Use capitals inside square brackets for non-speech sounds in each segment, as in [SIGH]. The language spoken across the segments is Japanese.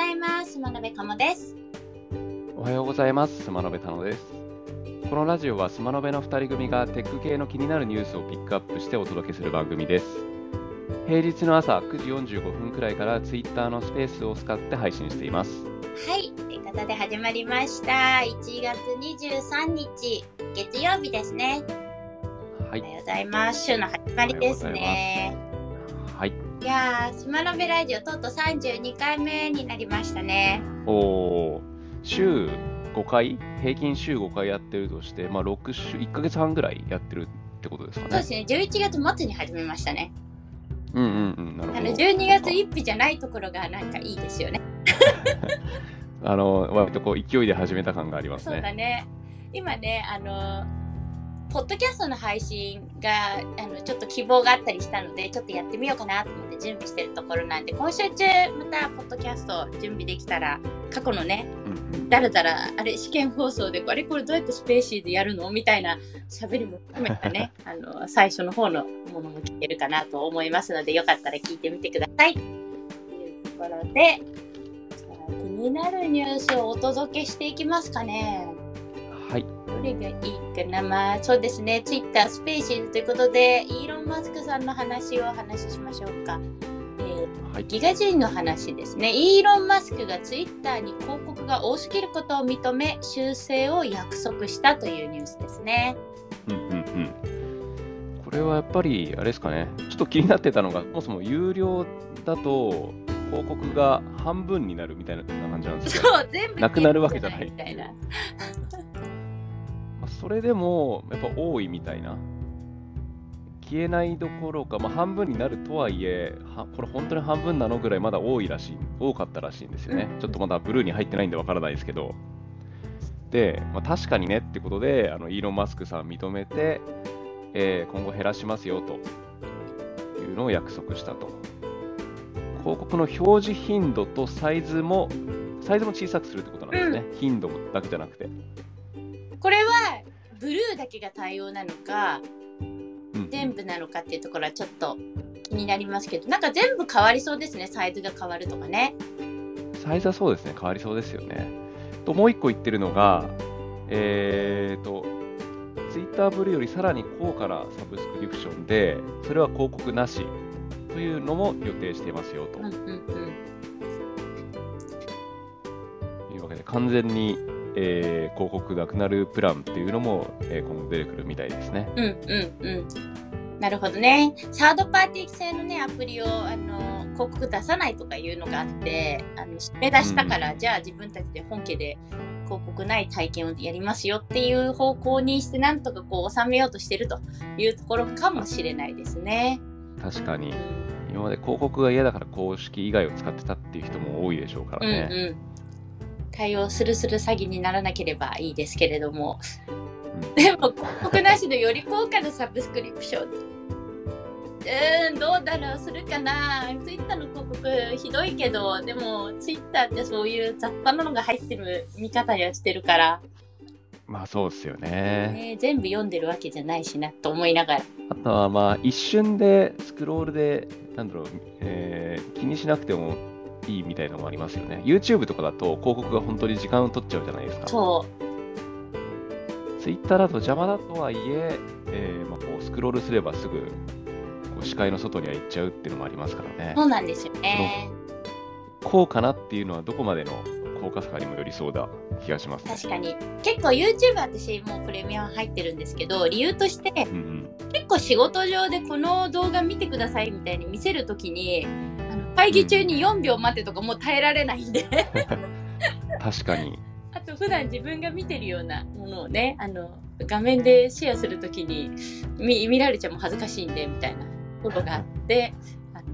ざいます。真鍋かもです。おはようございます。スマノベタノです。このラジオはスマノベの2人組がテック系の気になるニュースをピックアップしてお届けする番組です。平日の朝9時45分くらいから Twitter のスペースを使って配信しています。はい。ということで始まりました。1月23日、月曜日ですね。はいおは。ようございます。週の始まりですね。はい。いやー、スマノベラジオとうとう32回目になりましたね。おー週5回平均週5回やってるとして、まあ、6週、1ヶ月半ぐらいやってるってことですかね。そうですね。11月末に始めましたね。うんうんうん。なるほど。あの12月1日じゃないところがなんかいいですよね。[LAUGHS] あの、割とこう勢いで始めた感がありますそうだね。ね。今ね、あの、ポッドキャストの配信があのちょっと希望があったりしたので、ちょっとやってみようかなと思って準備してるところなんで、今週中またポッドキャスト準備できたら、過去のね、だらだら、あれ、試験放送で、あれ、これどうやってスペーシーでやるの？みたいな喋りも含めたね、[LAUGHS] あの、最初の方のものも聞けるかなと思いますので、よかったら聞いてみてください。というところで、気になるニュースをお届けしていきますかね。れがいいかなまあ、そうですね。ツイッタースペーシーズということで、イーロン・マスクさんの話をお話ししましょうか。えーはい。ギガ人の話ですね。イーロン・マスクがツイッターに広告が多すぎることを認め、修正を約束したというニュースですね。うんうんうん。これはやっぱり、あれですかね、ちょっと気になってたのが、そもそも有料だと、広告が半分になるみたいな感じなんですよ、ね。そう、全部なくなるわけじゃないみたいな。まあそれでも、やっぱ多いみたいな。消えないどころか、まあ、半分になるとはいえ、はこれ本当に半分なのぐらいまだ多いらしい、多かったらしいんですよね。うんちょっとまだブルーに入ってないんでわからないですけど。で、まあ、確かにねってことで、あのイーロン・マスクさん認めて、えー今後減らしますよというのを約束したと。広告の表示頻度とサイズも、サイズも小さくするってことなんですね。頻度だけじゃなくて。これは、ブルーだけが対応なのか、うん全部なのかっていうところはちょっと気になりますけど、なんか全部変わりそうですね。サイズが変わるとかね。サイズはそうですね、変わりそうですよね。と、もう一個言ってるのが、えーと、ツイッターブルーよりさらに高価なサブスクリプションで、それは広告なしというのも予定していますよとうんうんうん。いうわけで、完全に、えー広告なくなるプランっていうのも、えー今後出てくるみたいですね。うんうんうん。なるほどね。サードパーティー製のね、アプリをあの広告出さないとかいうのがあって、あの締め出したから、うんじゃあ自分たちで本家で広告ない体験をやりますよっていう方向にして、なんとかこう収めようとしてるというところかもしれないですね。確かにうん、今まで広告が嫌だから公式以外を使ってたっていう人も多いでしょうからうんね。うん。対応するする詐欺にならなければいいですけれども。うんでも広告なしのより高価なサブスクリプション。うーん、どうだろうするかなツイッターの広告ひどいけど、でもツイッターってそういう雑多なのが入ってる見方にはしてるから、まあそうですよね。ね、全部読んでるわけじゃないしなと思いながら。あとはまあ一瞬でスクロールで、なんだろう、えー気にしなくてもいいみたいなのもありますよね。YouTube とかだと広告が本当に時間を取っちゃうじゃないですか。そ Twitter だと邪魔だとはいえ、えーまあ、こうスクロールすればすぐこう視界の外には行っちゃうっていうのもありますからねう、。そうなんですよね。こうかなっていうのはどこまでの効果差にもよりそうだ気がしますね。確かに。結構 YouTube 私もうプレミアム入ってるんですけど、理由としてうんうん。結構仕事上でこの動画見てくださいみたいに見せるときに、会議中に4秒待てとかもう耐えられないんで。確かに。あと普段自分が見てるようなものをねあの画面でシェアするときに見見られちゃもう恥ずかしいんでみたいなことがあってあの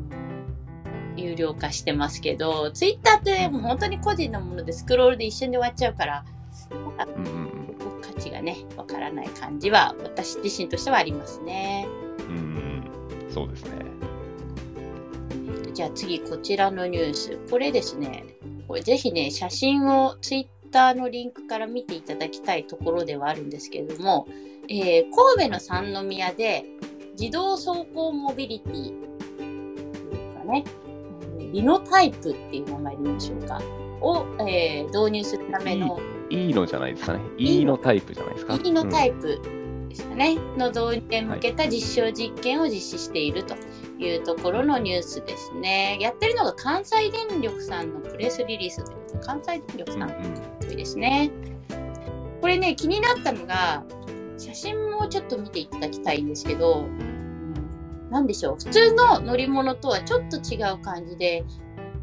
有料化してますけどツイッターってもう本当に個人のものでスクロールで一瞬で終わっちゃうから。価値がねわからない感じは私自身としてはありますね。うん。そうですね。じゃあ次こちらのニュース。これですね。これぜひね写真をツイッターのリンクから見ていただきたいところではあるんですけれども、えー神戸の三宮で自動走行モビリティ。というかね、えーリノタイプっていう名前で言いましょうか。を、えー導入するためのいいのじゃないですかね。いいの？タイプじゃないですか？E のタイイプですかね、の導入へ向けた実証実験を実施していると。いうところのニュースですね。やってるのが関西電力さんのプレスリリースということ関西電力さんですね。これね、気になったのが、写真もちょっと見ていただきたいんですけど、うんなんでしょう、普通の乗り物とはちょっと違う感じで、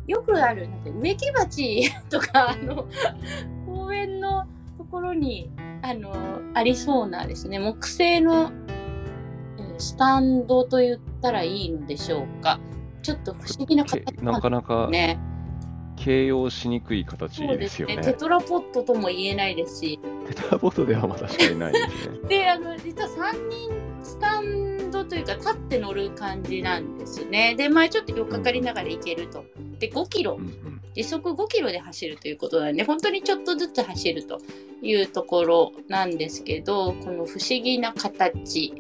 よくある、なんか植木鉢 [LAUGHS] とか、あの、公園のところに、あの、ありそうなですね、木製の、えースタンドと言ったらいいのでしょうか？ちょっと不思議な形けなかなかね。形容しにくい形ですよね。テトラポットとも言えないですし、テトラポットではまあ確かにないですね。[LAUGHS] で、あの、実は3人スタンドというか、立って乗る感じなんですね。で、前ちょっとよっかかりながら行けると。で、5キロうんうん時速5キロで走るということなんで、本当にちょっとずつ走るというところなんですけど、この不思議な形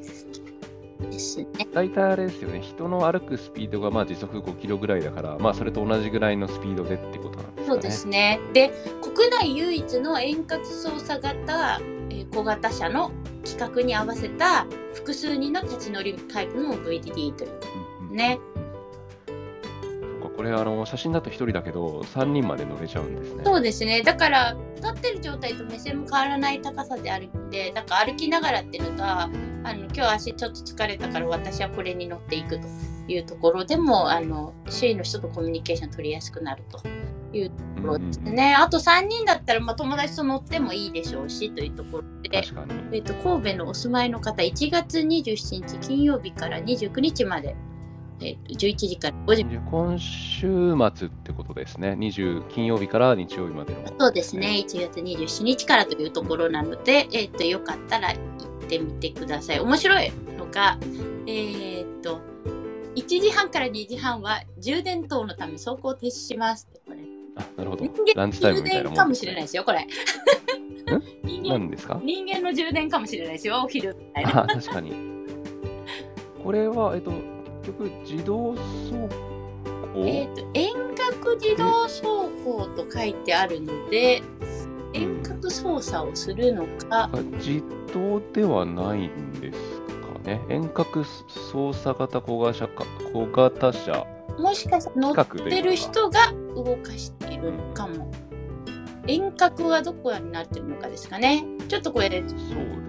ですね。大体あれですよね、人の歩くスピードがまあ時速5キロぐらいだから、まあそれと同じぐらいのスピードでってことなんですかね。そうですね。で、国内唯一の遠隔操作型、えー小型車の規格に合わせた複数人の立ち乗りタイプの VDD といううんうんね。そうかこれあの写真だと1人だけど3人まで乗れちゃうんですね。そうですね。だから、立ってる状態と目線も変わらない高さで歩いて、なんか歩きながらっていうのが、あの、今日足ちょっと疲れたから私はこれに乗っていくというところでも、あの、周囲の人とコミュニケーション取りやすくなるというところですね。あと3人だったら、まあ、友達と乗ってもいいでしょうし、というところで。えっと、神戸のお住まいの方、1月27日金曜日から29日まで、えっと、11時から5時今週末ってことですね。20金曜日から日曜日までの。そうですね、1月27日からというところなので、えっ、と、よかったら行ってみてください。面白いのが、えっ、と、1時半から2時半は充電等のため走行停止します。これあ、なるほどランチタイムかもしれないですよ、これ。人間何ですか？人間の充電かもしれないですよ、お昼みたいな。あ、確かに。これは、えっと、自動走行、えっと、遠隔自動走行と書いてあるので、遠隔操作をするのか、あ自動ではないんですかね。遠隔操作型小型か小型車もしかしたら乗ってる。人が動かしているのかも。遠隔はどこになってるのかですかね。ちょっとこれ。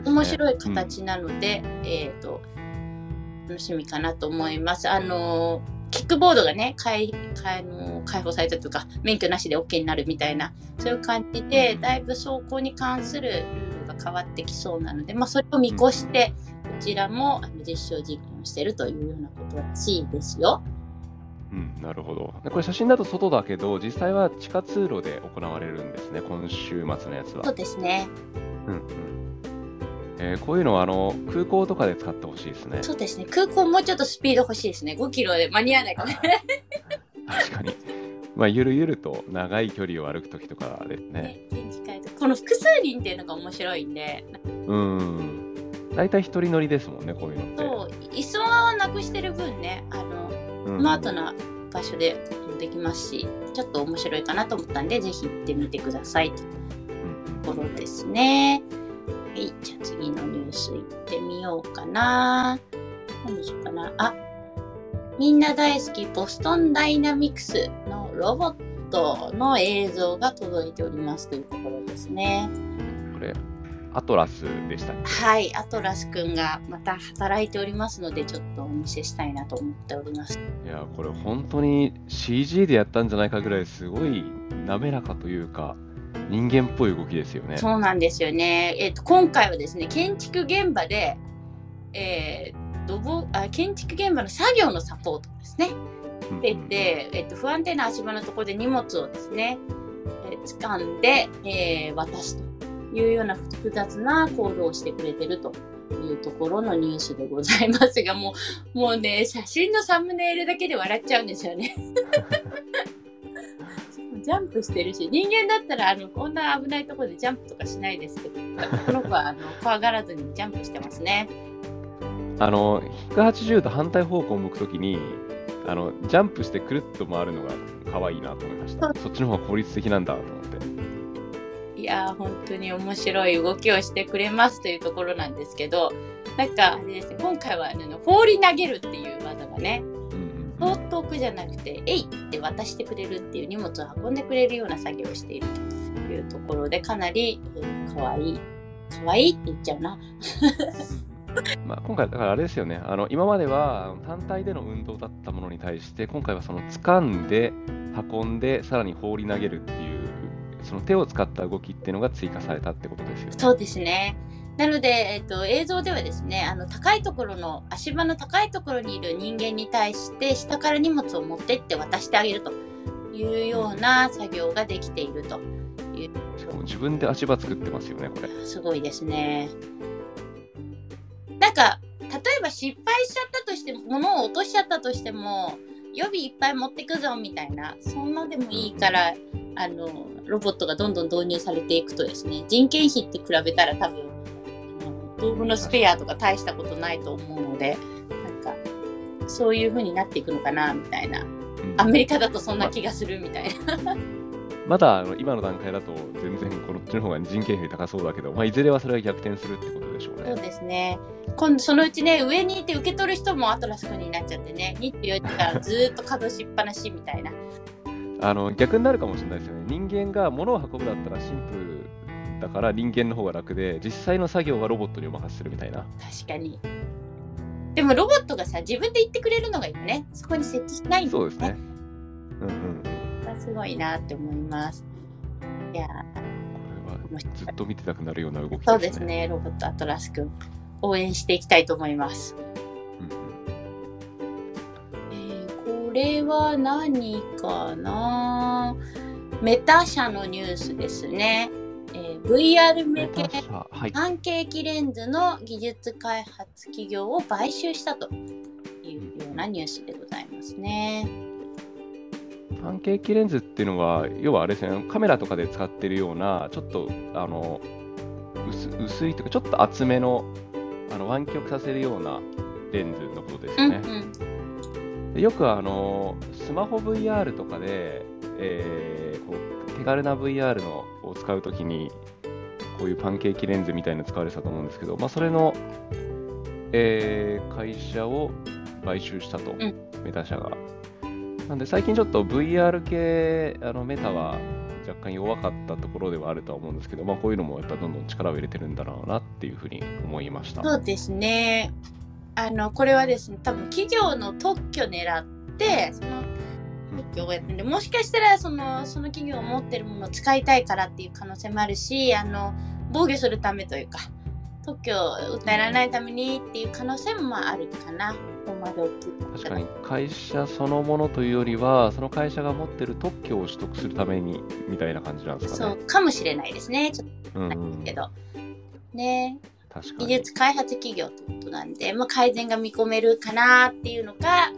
面白い形なので、えっ、と、楽しみかなと思います。あのーキックボードがね、解解あのー解放されたというか、免許なしで OK になるみたいな、そういう感じで、だいぶ走行に関するルールが変わってきそうなので、まあ、それを見越して、こちらもあの実証実験をしているというようなことらしいですよ。うん、なるほど。でこれ写真だと外だけど、実際は地下通路で行われるんですね、今週末のやつはそう。ですね。うんうんえーこういうのはあの空港とかで使ってほしいですね。そうですね。空港もうちょっとスピード欲しいですね。5キロで間に合わないか。確かに。まあ、ゆるゆると長い距離を歩くときとかですね。この複数人っていうのが面白いんで、うん。大体一人乗りですもんね、こういうのって。そう、椅子をなくしてる分ね、あの、うんスマートな場所でできますし、ちょっと面白いかなと思ったんで、ぜひ行ってみてくださいといううんところですね。はい、じゃあ次ス行ってみようかな。何でしょうかな。あ、みんな大好きボストンダイナミクスのロボットの映像が届いておりますというところですね。これ、アトラスでしたっけ？はい、アトラスくんがまた働いておりますので、ちょっとお見せしたいなと思っております。いや、これ本当に CG でやったんじゃないかぐらいすごい滑らかというか、人間っぽい動きですよね。そうなんですよね。えっ、と、今回はですね、建築現場で、えー土木あ建築現場の作業のサポートですね。うんでで、えっと不安定な足場のところで荷物をですね、えー掴んで、えー渡すというような複雑な行動をしてくれてるというところのニュースでございますが、もう、もうね、写真のサムネイルだけで笑っちゃうんですよね。[LAUGHS] ジャンプしてるし、人間だったら、あの、こんな危ないところでジャンプとかしないですけど、この子は、あの、怖がらずにジャンプしてますね。あの、180度反対方向を向くときに、あのジャンプしてくるっと回るのが可愛いなと思いました。そっちの方が効率的なんだと思って。いやー本当に面白い動きをしてくれますというところなんですけどなんかあれですね今回はあの放り投げるっていう技がねうんうん遠遠くじゃなくて「えい!」って渡してくれるっていう荷物を運んでくれるような作業をしているというところでかなり、えー、かわいいかわいいって言っちゃうなまあ、今回、だからあれですよね、あの今までは単体での運動だったものに対して、今回はその掴んで、運んで、さらに放り投げるっていう、その手を使った動きっていうのが追加されたってことですよね。そうですねなので、えっと、映像ではですねあの高いところの足場の高いところにいる人間に対して下から荷物を持ってって渡してあげるというような作業ができているとしかも自分で足場作ってますよね、これ。すごいですね。なんか例えば失敗しちゃったとしても物を落としちゃったとしても予備いっぱい持ってくぞみたいなそんなでもいいからあのロボットがどんどん導入されていくとですね人件費って比べたら多分あの道具のスペアとか大したことないと思うのでなんかそういう風になっていくのかなみたいなうんアメリカだとそんな気がするみたいな。[LAUGHS] まだあの今の段階だと全然こっちの方が人件費高そうだけど、まあ、いずれはそれが逆転するってことでしょうそうね。ですね。今度そのうちね、上にいて受け取る人もアトラス君になっちゃってね、24時間ずーっと稼働しっぱなしみたいな。[LAUGHS] あの逆になるかもしれないですよね。人間が物を運ぶだったらシンプルだから人間の方が楽で、実際の作業はロボットにお任せするみたいな。確かに。でもロボットがさ、自分で言ってくれるのがいいよね。そこに設置しないんだよそうですね。。うんうんすごいなって思います。いやー、これはずっと見てたくなるような動きですね。そうですね、ロボットアトラス君。応援していきたいと思います。うんうん。えーこれは何かなメタ社のニュースですね。えー VR 向け。パンケーキレンズの技術開発企業を買収したというようなニュースでございますね。パンケーキレンズっていうのは、要はあれですね、カメラとかで使ってるような、ちょっとあの薄薄いというか、ちょっと厚めのあの湾曲させるようなレンズのことですうんうよね。ん。でよくあのスマホ VR とかで、えーこう手軽な VR のを使うときに、こういうパンケーキレンズみたいなの使われてたと思うんですけど、まあ、それの、えー会社を買収したと、んメタ社が。なんで最近ちょっと VR 系、あのメタは若干弱かったところではあるとは思うんですけど、まあ、こういうのもやっぱどんどん力を入れてるんだろうなっていうふうに思いました。そうですね。あの、これはですね、多分企業の特許狙って、その特許をやってるんで、もしかしたらその、その企業が持ってるものを使いたいからっていう可能性もあるし、あの、防御するためというか、特許を訴えられないためにっていう可能性もまああるかな。ここまで大きい。確かに会社そのものというよりは、その会社が持ってる特許を取得するためにみたいな感じなんですかね。そうかもしれないですね。ちょっうんとうん、けど。ね確かに。技術開発企業ってことなんで、まあ、改善が見込めるかなっていうのか、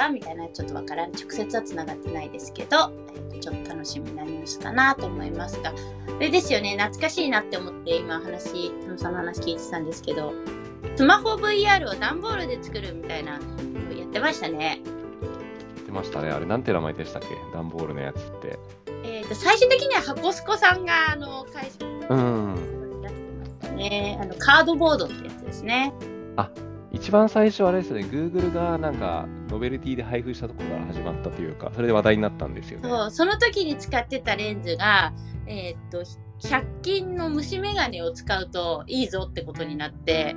か？みたいなちょっとわからん直接はつながってないですけど、えーとちょっと楽しみなニュースかなと思いますがあれですよね懐かしいなって思って今話田野さんの話聞いてたんですけどスマホ VR を段ボールで作るみたいなのやってましたね。言ってましたね。あれ、なんて名前でしたっけ？段ボールのやつって。えー、と最終的には箱スコさんがあの会社うん。出してましたねあのカードボードってやつですね。一番最初あれですよね、Google がなんかノベルティで配布したところから始まったというか、それで話題になったんですよね。そうその時に使ってたレンズが、えーっと100均の虫眼鏡を使うといいぞってことになって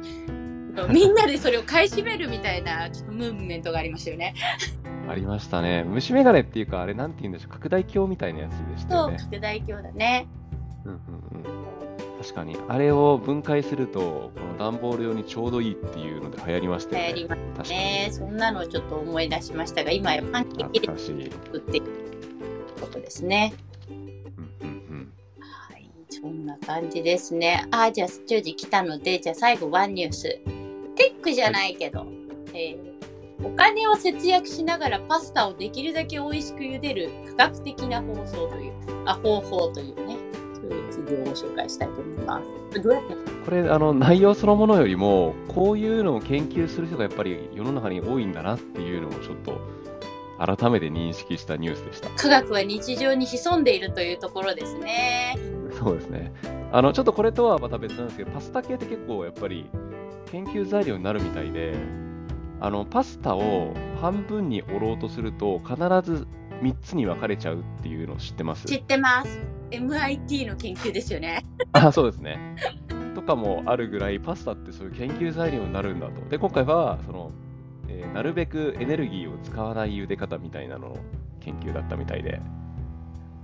みんなでそれを買い占めるみたいなちょっとムーブメントがありましたよね。ありましたね。虫眼鏡っていうか、あれなんて言うんでしょう、拡大鏡みたいなやつでしたそうよね。拡大鏡だね。うんうんうん。確かに、あれを分解すると、この段ボール用にちょうどいいっていうので流行りましたよね。流行りま確かに。ねそんなのをちょっと思い出しましたが今やパンケーキで。作っていくことですね。うんうんうん。はい、そんな感じですね。あ、じゃあ、10時来たので、じゃあ最後ワンニュース。テックじゃないけど、えーお金を節約しながらパスタをできるだけ美味しく茹でる科学的な放送という、あ、方法というね、そういう企業をご紹介したいと思います。どうやって？これあの内容そのものよりもこういうのを研究する人がやっぱり世の中に多いんだなっていうのをちょっと改めて認識したニュースでした。科学は日常に潜んでいるというところですね。そうですね。あのちょっとこれとはまた別なんですけど、パスタ系って結構やっぱり研究材料になるみたいで、あのパスタを半分に折ろうとすると必ず3つに分かれちゃうっていうのを知ってます？知ってます。MIT の研究ですよね。[LAUGHS] あそうですね。とかもあるぐらいパスタってそういう研究材料になるんだと。で今回はその、えーなるべくエネルギーを使わない茹で方みたいなのの研究だったみたいで。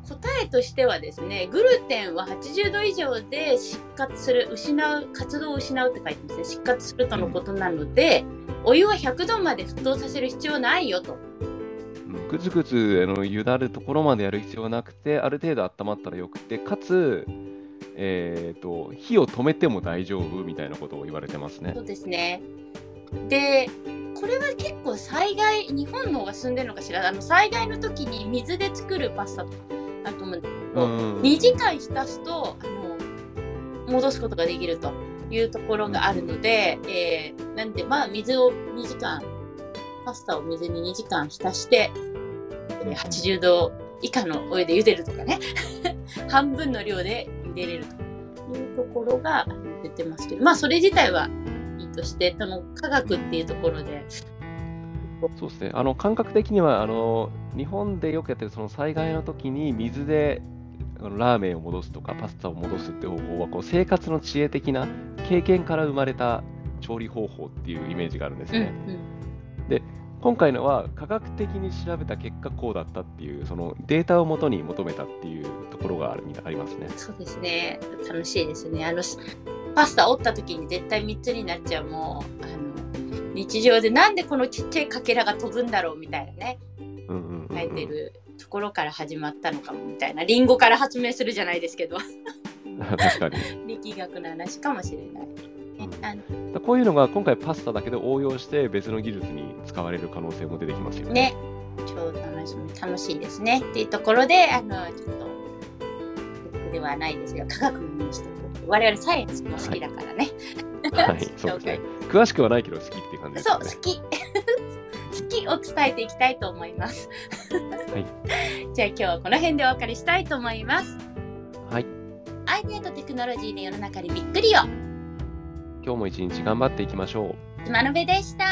答えとしてはですね、グルテンは80度以上で失活する、失う、活動を失うって書いてますね。失活するとのことなので、お湯は100度まで沸騰させる必要ないよと。うんぐつぐつあのゆだるところまでやる必要はなくて、ある程度温まったらよくて、かつ、えー、と火を止めても大丈夫みたいなことを言われてますねそ。うですね。で、これは結構災害、日本の方が進んでるのかしら、あの災害の時に水で作るパスタとかあると思うんですけど、うん2時間浸すとあの戻すことができるというところがあるので、えーなんでまあ水を2時間パスタを水に2時間浸して、えー80度以下のお湯で茹でるとかね。[LAUGHS] 半分の量で茹でれるというところが出てますけど。まあそれ自体はいいとしてその科学っていうところで。そうですね。あの感覚的にはあの日本でよくやってるその災害の時に水でラーメンを戻すとかパスタを戻すって方法はこう生活の知恵的な経験から生まれた調理方法っていうイメージがあるんですうんね。今回のは科学的に調べた結果こうだったっていうそのデータをもとに求めたっていうところがあるありますね。そうですね。楽しいですね。あの、パスタ折った時に絶対3つになっちゃう、もう、あの、日常でなんでこのちっちゃいかけらが飛ぶんだろうみたいなね、書いてるところから始まったのかもみたいな、リンゴから発明するじゃないですけど、[LAUGHS] 確かに。[LAUGHS] 力学の話かもしれない。ねあのこういうのが今回パスタだけで応用して別の技術に使われる可能性も出てきますよね。ね、超楽しみ、楽しいですね。っていうところで、あの、ちょっと、ではないですが、科学のニュースと我々サイエンスも好きだからね。はい、[LAUGHS] そうですね。詳しくはないけど好きっていう感じですそう。好き。[LAUGHS] 好きを伝えていきたいと思います。はい。[LAUGHS] じゃあ今日はこの辺でお別れしたいと思います。はい。アイデアとテクノロジーで世の中にびっくりを。今日も一日頑張っていきましょう。島のべでした。